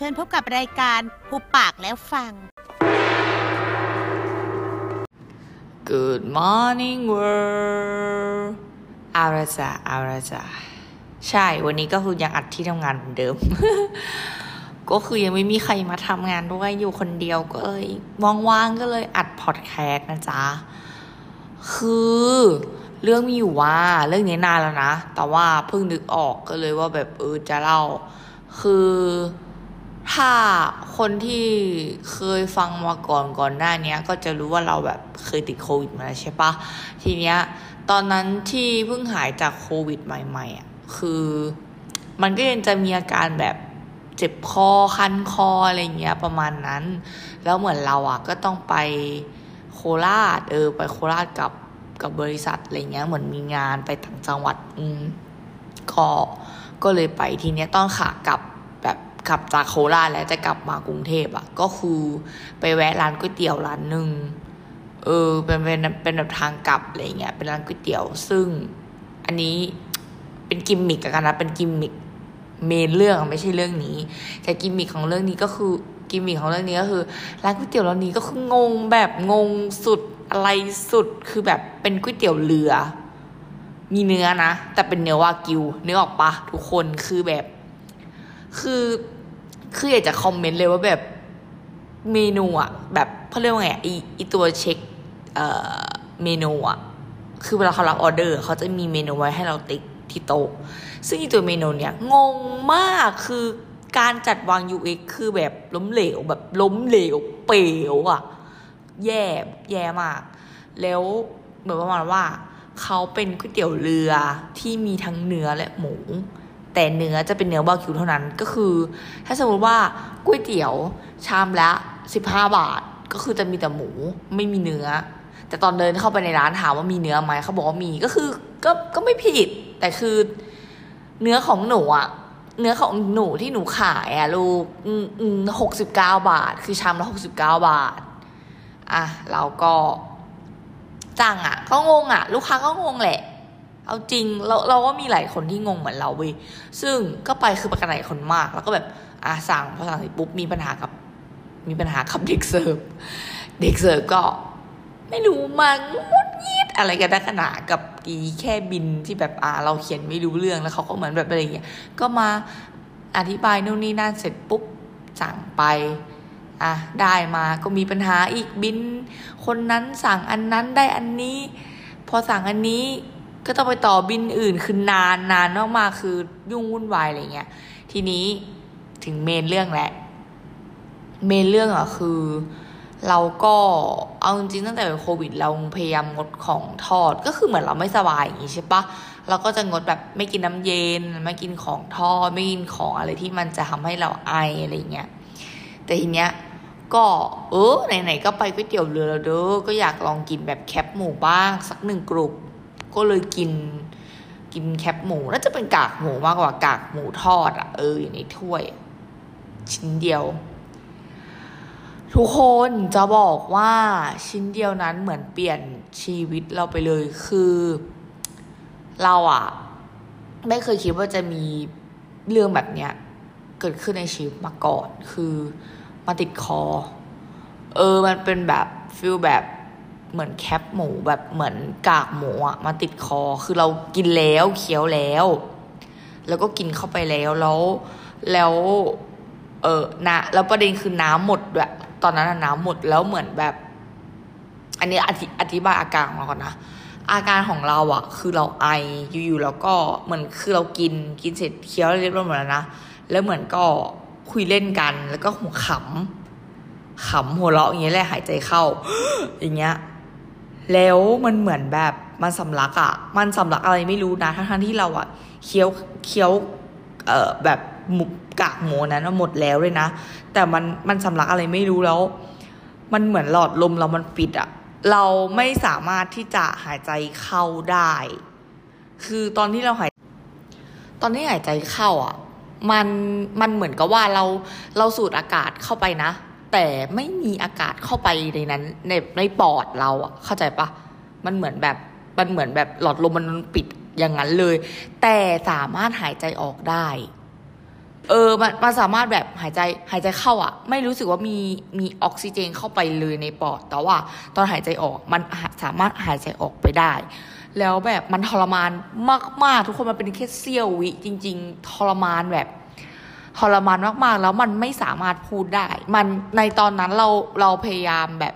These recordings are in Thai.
เชิญพบกับรายการผูปากแล้วฟัง Good morning world เอาละจ้ะเอาละจ้ะใช่ วันนี้ก็คือยังอัดที่ทำงานเหมือนเดิม ก็คือยังไม่มีใครมาทำงานด้วยอยู่คนเดียวก็เลยว่างๆก็เลยอัดพอดแคสต์นะจ๊ะ คือเรื่องมีอยู่ว่าเรื่องนี้นานแล้วนะ แต่ว่าเพิ่งนึกออกก็เลยว่าแบบเออจะเล่า คือ ถ้าคนที่เคยฟังมาก่อนก่อนหน้านี้ก็จะรู้ว่าเราแบบเคยติดโควิดมาแล้วใช่ปะทีเนี้ยตอนนั้นที่เพิ่งหายจากโควิดใหม่ๆอะคือมันก็ยังจะมีอาการแบบเจ็บคอคันคออะไรเงี้ยประมาณนั้น แล้วเหมือนเราอะก็ต้องไปโคราชเออไปโคราชกับกับบริษัทอะไรเงี้ยเหมือนมีงานไปต่างจังหวัดอืมก็ก็เลยไปทีเนี้ยตอนขากลับ ขับจากโคราชแล้วจะกลับมากรุงเทพอะ ก็คือไปแวะร้านก๋วยเตี๋ยวร้านหนึ่งเออเป็นเป็นเป็นแบบทางกลับอะไรเงี้ยเป็นร้านก๋วยเตี๋ยว ซึ่งอันนี้เป็นกิมมิกกันนะเป็น gimmick main เรื่องไม่ใช่เรื่องนี้แต่กิมมิคของเรื่องนี้ก็คือกิมมิคของเรื่องนี้ก็คือร้านก๋วยเตี๋ยวร้านนี้ก็คืองงแบบงงสุดอะไรสุดคือแบบเป็นก๋วยเตี๋ยวเรือ มีเนื้อนะ แต่เป็นเนื้อวากิวเนื้อออกปะทุกคนคือแบบ คือ คืออยากจะคอมเมนต์เลยว่าแบบเมนูอะแบบเขาเรียกว่าไงอีอีตัวเช็คเอ่อเมนูอะคือเวลาเขารับออเดอร์เขาจะมีเมนูไว้ให้เราติ๊กที่โต๊ะซึ่งอีตัวเมนูเนี้ยงงมากคือการจัดวาง UX คือแบบล้มเหลวแบบล้มเหลวเป๋วอะแย่แย่มาก แล้วเหมือนประมาณว่าเขาเป็นก๋วยเตี๋ยวเรือที่มีทั้งเนื้อและหมู แต่เนื้อจะเป็นเนื้อบาคิวเท่านั้นก็คือ ถ้าสมมติว่าก๋วยเตี๋ยวชามละสิบห้าบาท ก็คือจะมีแต่หมูไม่มีเนื้อ แต่ตอนเดินเข้าไปในร้านถามว่ามีเนื้อไหมเขาบอกว่ามีก็คือก็ก็ไม่ผิด แต่คือเนื้อของหนูอะเนื้อของหนูที่หนูขายอะลูกหกสิบเก้าบาท คือชามละหกสิบเก้าบาท อะเราก็จังอะก็งงอะลูกค้าก็งงแหละ เอาจริงเราเราก็มีหลายคนที่งงเหมือนเราเว้ยซึ่งก็ไปคือไปกันหลายคนมาก แล้วก็แบบอะสั่งพอสั่งเสร็จปุ๊บมีปัญหากับ มีปัญหากับเด็กเสิร์ฟเด็กเสิร์ฟก็ ไม่รู้มันงุดยิดอะไรกันนักหนากับอีแค่บินที่แบบอ่าเราเขียนไม่รู้เรื่องแล้วเขาก็เหมือนแบบอะไรอย่างเงี้ยก็มาอธิบายนู่นนี่นั่นเสร็จปุ๊บสั่งไปอะได้มาก็มีปัญหาอีกบิน คนนั้นสั่งอันนั้นได้อันนี้ พอสั่งอันนี้ ก็ต้องไปต่อบินอื่นคือนานนานมากๆคือยุ่งวุ่นวายอะไรเงี้ย ทีนี้ถึงเมนเรื่องแหละ เมนเรื่องอะคือ เราก็เอาจริงตั้งแต่โควิด เราพยายามงดของทอดก็คือเหมือนเราไม่สบายอย่างนี้ใช่ปะเราก็จะงดแบบไม่กินน้ำเย็นไม่กินของทอดไม่กินของอะไรที่มันจะทำให้เราไออะไรเงี้ยแต่ทีเนี้ยก็เออไหนๆก็ไปก๋วยเตี๋ยวเรือแล้วเด้อก็อยากลองกินแบบแคปหมูบ้างสักหนึ่งกลุ่ม ก็เลยกินกินแคปหมูน่าจะเป็นกากหมูมากกว่ากากหมูทอดอะเอออยู่ในถ้วย ชิ้นเดียว ทุกคนจะบอกว่าชิ้นเดียวนั้นเหมือนเปลี่ยนชีวิตเราไปเลยคือ เราอะไม่เคยคิดว่าจะมีเรื่องแบบเนี้ยเกิดขึ้นในชีวิตมาก่อน คือมาติดคอ เออ มันเป็นแบบฟิลแบบ เหมือนแคปหมูแบบเหมือนกากหมูอะมาติดคอ คือเรากินแล้วเคี้ยวแล้ว แล้วก็กินเข้าไปแล้วแล้วแล้ว เออนะแล้วประเด็นคือน้ำหมดด้วยตอนนั้นน้ำหมดแล้วเหมือนแบบ อันนี้อธิอธิบายอาการของเราก่อนนะอาการของเราอะคือเราไออยู่ๆแล้วก็เหมือนคือเรากินกินเสร็จเคี้ยวเรียบร้อยหมดแล้วนะแล้วเหมือนก็คุยเล่นกัน แล้วก็หัวขำขำหัวเราะอย่างเงี้ยแหละหายใจเข้า อย่างเงี้ย แล้วมันเหมือนแบบมันสำลักอะมันสำลักอะไรไม่รู้นะทั้งๆที่เราอะเคี้ยวเคี้ยวเอ่อแบบหมูกากหมูนั้นหมดแล้วเลยนะ แต่มันมันสำลักอะไรไม่รู้แล้ว มันเหมือนหลอดลมเรามันปิดอะเราไม่สามารถที่จะหายใจเข้าได้ คือตอนที่เราหาย ตอนที่หายใจเข้าอะ มัน มันเหมือนกับว่าเรา เราสูดอากาศเข้าไปนะ แต่ไม่มีอากาศเข้าไปในนั้น ในในปอดเราอะเข้าใจปะมันเหมือนแบบมันเหมือนแบบหลอดลมมันปิดอย่างนั้นเลย แต่สามารถหายใจออกได้ เออมันมันสามารถแบบหายใจหายใจเข้าอะไม่รู้สึกว่ามีมีออกซิเจนเข้าไปเลยในปอด แต่ว่าตอนหายใจออกมันสามารถหายใจออกไปได้ แล้วแบบมันทรมานมากๆ ทุกคนมันเป็นแค่เสี้ยววิจริง ๆ ทรมานแบบ ทรมานมากๆ แล้วมันไม่สามารถพูดได้ มันในตอนนั้นเราเราพยายามแบบ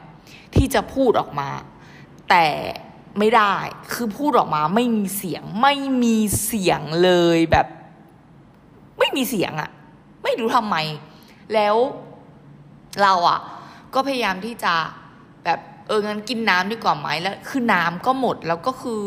ที่จะพูดออกมา แต่ไม่ได้คือพูดออกมาไม่มีเสียงไม่มีเสียงเลยแบบ ไม่มีเสียงอะไม่รู้ทำไม แล้วเราอะก็พยายามที่จะแบบเอองั้นกินน้ำดีกว่าไหมแล้ว คือน้ำก็หมดแล้วก็คือ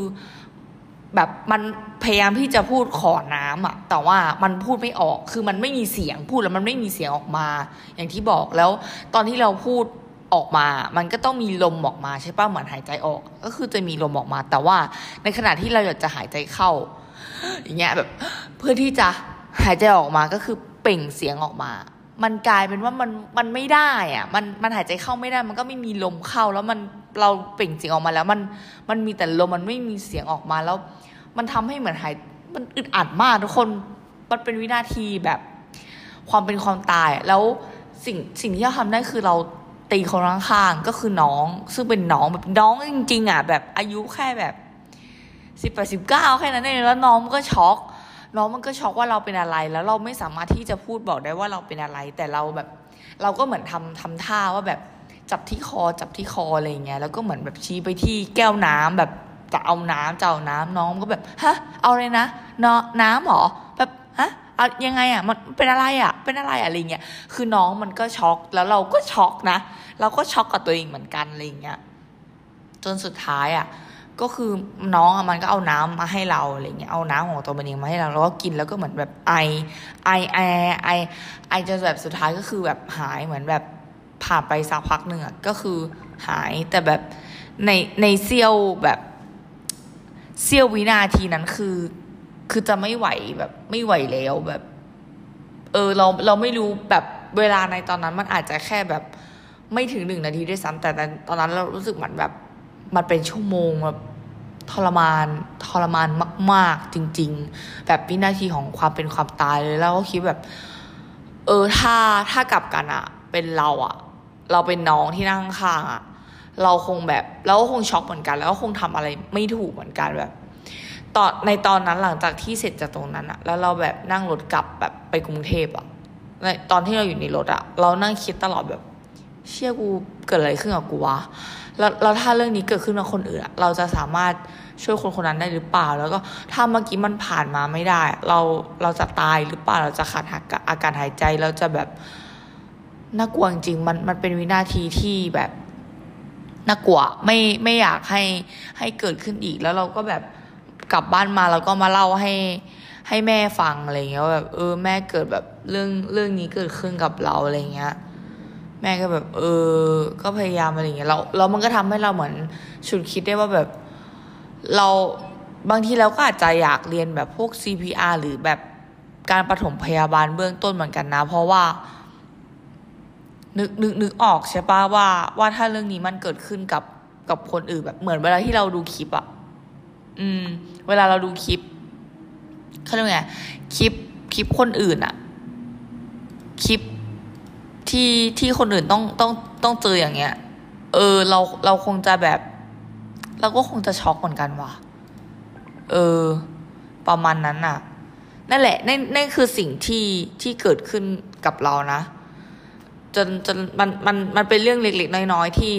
แบบมันพยายามที่จะพูดขอน้ำอะแต่ว่ามันพูดไม่ออก คือมันไม่มีเสียงพูดแล้วมันไม่มีเสียงออกมา อย่างที่บอกแล้ว ตอนที่เราพูดออกมา มันก็ต้องมีลมออกมาใช่ป่ะเหมือนหายใจออก ก็คือจะมีลมออกมา แต่ว่าในขณะที่เราอยากจะหายใจเข้า อย่างเงี้ยแบบเพื่อที่จะหายใจออกมาก็คือเปล่งเสียงออกมา มันกลายเป็นว่ามันมันไม่ได้อะมันมันหายใจเข้าไม่ได้ มันก็ไม่มีลมเข้า แล้วมันเราเปล่งเสียงออกมาแล้วมันมันมีแต่ลมมันไม่มีเสียงออกมาแล้ว มันทำให้เหมือนหายมันอึดอัดมากทุกคนมันเป็นวินาทีแบบความเป็นความตายแล้วสิ่งสิ่งที่เราทำได้คือเราตีคนข้างๆก็คือน้อง ซึ่งเป็นน้องแบบน้องจริงๆอะแบบอายุแค่แบบสิบแปดสิบเก้าแค่นั้นเองแล้วน้องก็ช็อก น้องมันก็ช็อกว่าเราเป็นอะไร แล้วเราไม่สามารถที่จะพูดบอกได้ว่าเราเป็นอะไร แต่เราแบบ เราก็เหมือนทำทำท่าว่าแบบจับที่คอจับที่คออะไรเงี้ยแล้วก็เหมือนแบบชี้ไปที่แก้วน้ำแบบจะเอาน้ำจะเอาน้ำน้องก็แบบฮะเอาเลยนะนน้ำหรอแบบฮะเอายังไงอะมันเป็นอะไรอะ เป็นอะไรอะไรเงี้ยคือน้องมันก็ช็อกแล้วเราก็ช็อกนะ เราก็ช็อกกับตัวเองเหมือนกันอะไรเงี้ยจนสุดท้ายอะ ก็คือน้องอะมันก็เอาน้ำมาให้เราอะไรเงี้ยเอาน้ำของตัวมันเองมาให้เราแล้วก็กินแล้วก็เหมือนแบบไอไอไอไอไอจนแบบสุดท้ายก็คือแบบหายเหมือนแบบผ่านไปสักพักหนึ่งอะก็คือหายแต่แบบในในเซี่ยวแบบเซี่ยววินาทีนั้นคือ คือจะไม่ไหวแบบไม่ไหวแล้วแบบ เออเราเราไม่รู้แบบเวลาในตอนนั้นมันอาจจะแค่แบบไม่ถึงหนึ่งนาทีด้วยซ้ำแต่ตอนนั้นเรารู้สึกเหมือนแบบ มันเป็นชั่วโมงแบบทรมานทรมานมาก ๆ จริง ๆ แบบวินาทีของความเป็นความตายเลยแล้วก็คิดแบบ เออถ้าถ้ากลับกันอะเป็นเราอะเราเป็นน้องที่นั่งข้างอะเราคงแบบเราก็คงช็อกเหมือนกัน แล้วก็คงทำอะไรไม่ถูกเหมือนกันแบบตอนในตอนนั้นหลังจากที่เสร็จจากตรงนั้นอะแล้วเราแบบนั่งรถกลับแบบไปกรุงเทพอะในตอนที่เราอยู่ในรถอะเรานั่งคิดตลอดแบบ เชื่อกูเกิดอะไรขึ้นกับกูวะแล้วแล้วถ้าเรื่องนี้เกิดขึ้นกับคนอื่นเราจะสามารถช่วยคนคนนั้นได้หรือเปล่า แล้วก็ถ้าเมื่อกี้มันผ่านมาไม่ได้ เราเราจะตายหรือเปล่าเราจะขาดอาการหายใจเราจะแบบน่ากลัวจริงมันมันเป็นวินาทีที่แบบน่ากลัวไม่ไม่อยากให้ให้เกิดขึ้นอีก แล้วเราก็แบบกลับบ้านมาแล้วก็มาเล่าให้ให้แม่ฟังอะไรเงี้ยแบบเออแม่เกิดแบบเรื่องเรื่องนี้เกิดขึ้นกับเราอะไรเงี้ย แม่ก็แบบ เออ ก็พยายามอะไรอย่างเงี้ยเราแล้วมันก็ทำให้เราเหมือนฉุดคิดได้ว่าแบบ เราบางทีเราก็อาจจะอยากเรียนแบบพวก CPR หรือแบบการปฐมพยาบาลเบื้องต้นเหมือนกันนะ เพราะว่า นึกนึกนึกออกใช่ปะว่าว่าถ้าเรื่องนี้มันเกิดขึ้นกับกับคนอื่นแบบเหมือนเวลาที่เราดูคลิปอะอืม เวลาเราดูคลิปเขาเรียกไงคลิปคลิปคนอื่นอะคลิป ที่ที่คนอื่นต้องต้องต้องเจออย่างเงี้ย เออเราเราคงจะแบบ เราก็คงจะช็อกเหมือนกันว่ะ เออ ประมาณนั้นน่ะ นั่นแหละนั่นนั่นคือสิ่งที่ที่เกิดขึ้นกับเรานะ จนจนมันมันมันเป็นเรื่องเล็กๆน้อยๆที่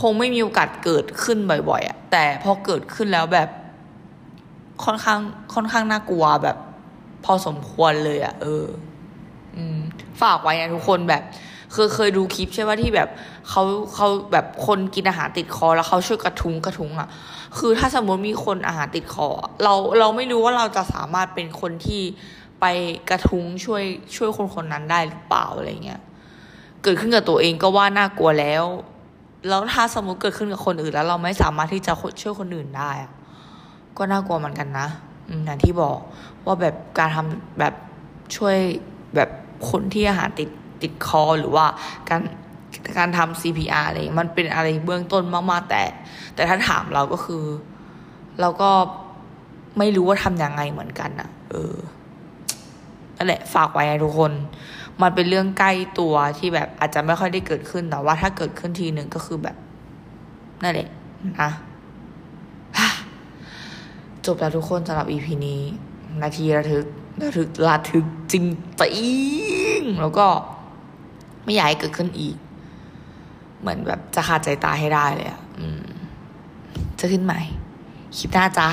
คงไม่มีโอกาสเกิดขึ้นบ่อยๆอะ่ะแต่พอเกิดขึ้นแล้วแบบ ค่อนข้างค่อนข้างน่ากลัวแบบ พอสมควรเลยอะ่ะเออ ฝากไว้นะทุกคนแบบเคยเคยดูคลิปใช่ไหมที่แบบเขาเขาแบบคนกินอาหารติดคอแล้วเขาช่วยกระทุ้งกระทุ้งอะ คือถ้าสมมติมีคนอาหารติดคอ เราเราไม่รู้ว่าเราจะสามารถเป็นคนที่ไปกระทุ้งช่วยช่วยคนคนนั้นได้หรือเปล่าอะไรเงี้ยเกิดขึ้นกับตัวเองก็ว่าน่ากลัวแล้ว แล้วถ้าสมมติเกิดขึ้นกับคนอื่น แล้วเราไม่สามารถที่จะช่วยคนอื่นได้ก็น่ากลัวเหมือนกันนะอย่างที่บอกว่าแบบการทำแบบช่วยแบบ คนที่อาหารติดติดคอหรือว่าการการทำ CPR อะไรมันเป็นอะไรเบื้องต้นมากๆแต่ แต่ถ้าถามเราก็คือ เราก็ไม่รู้ว่าทำยังไงเหมือนกันนะเออนั่นแหละฝากไว้นะทุกคน มันเป็นเรื่องใกล้ตัวที่แบบอาจจะไม่ค่อยได้เกิดขึ้นแต่ว่าถ้าเกิดขึ้นทีหนึ่งก็คือแบบนั่นแหละนะจบแล้วทุกคนสำหรับ EP นี้ นาทีระทึก ระทึกระทึกจริงจิงแล้วก็ไม่อยากให้เกิดขึ้นอีก เหมือนแบบจะขาดใจตายให้ได้เลยอะจะขึ้นใหม่ คลิปหน้าจ้า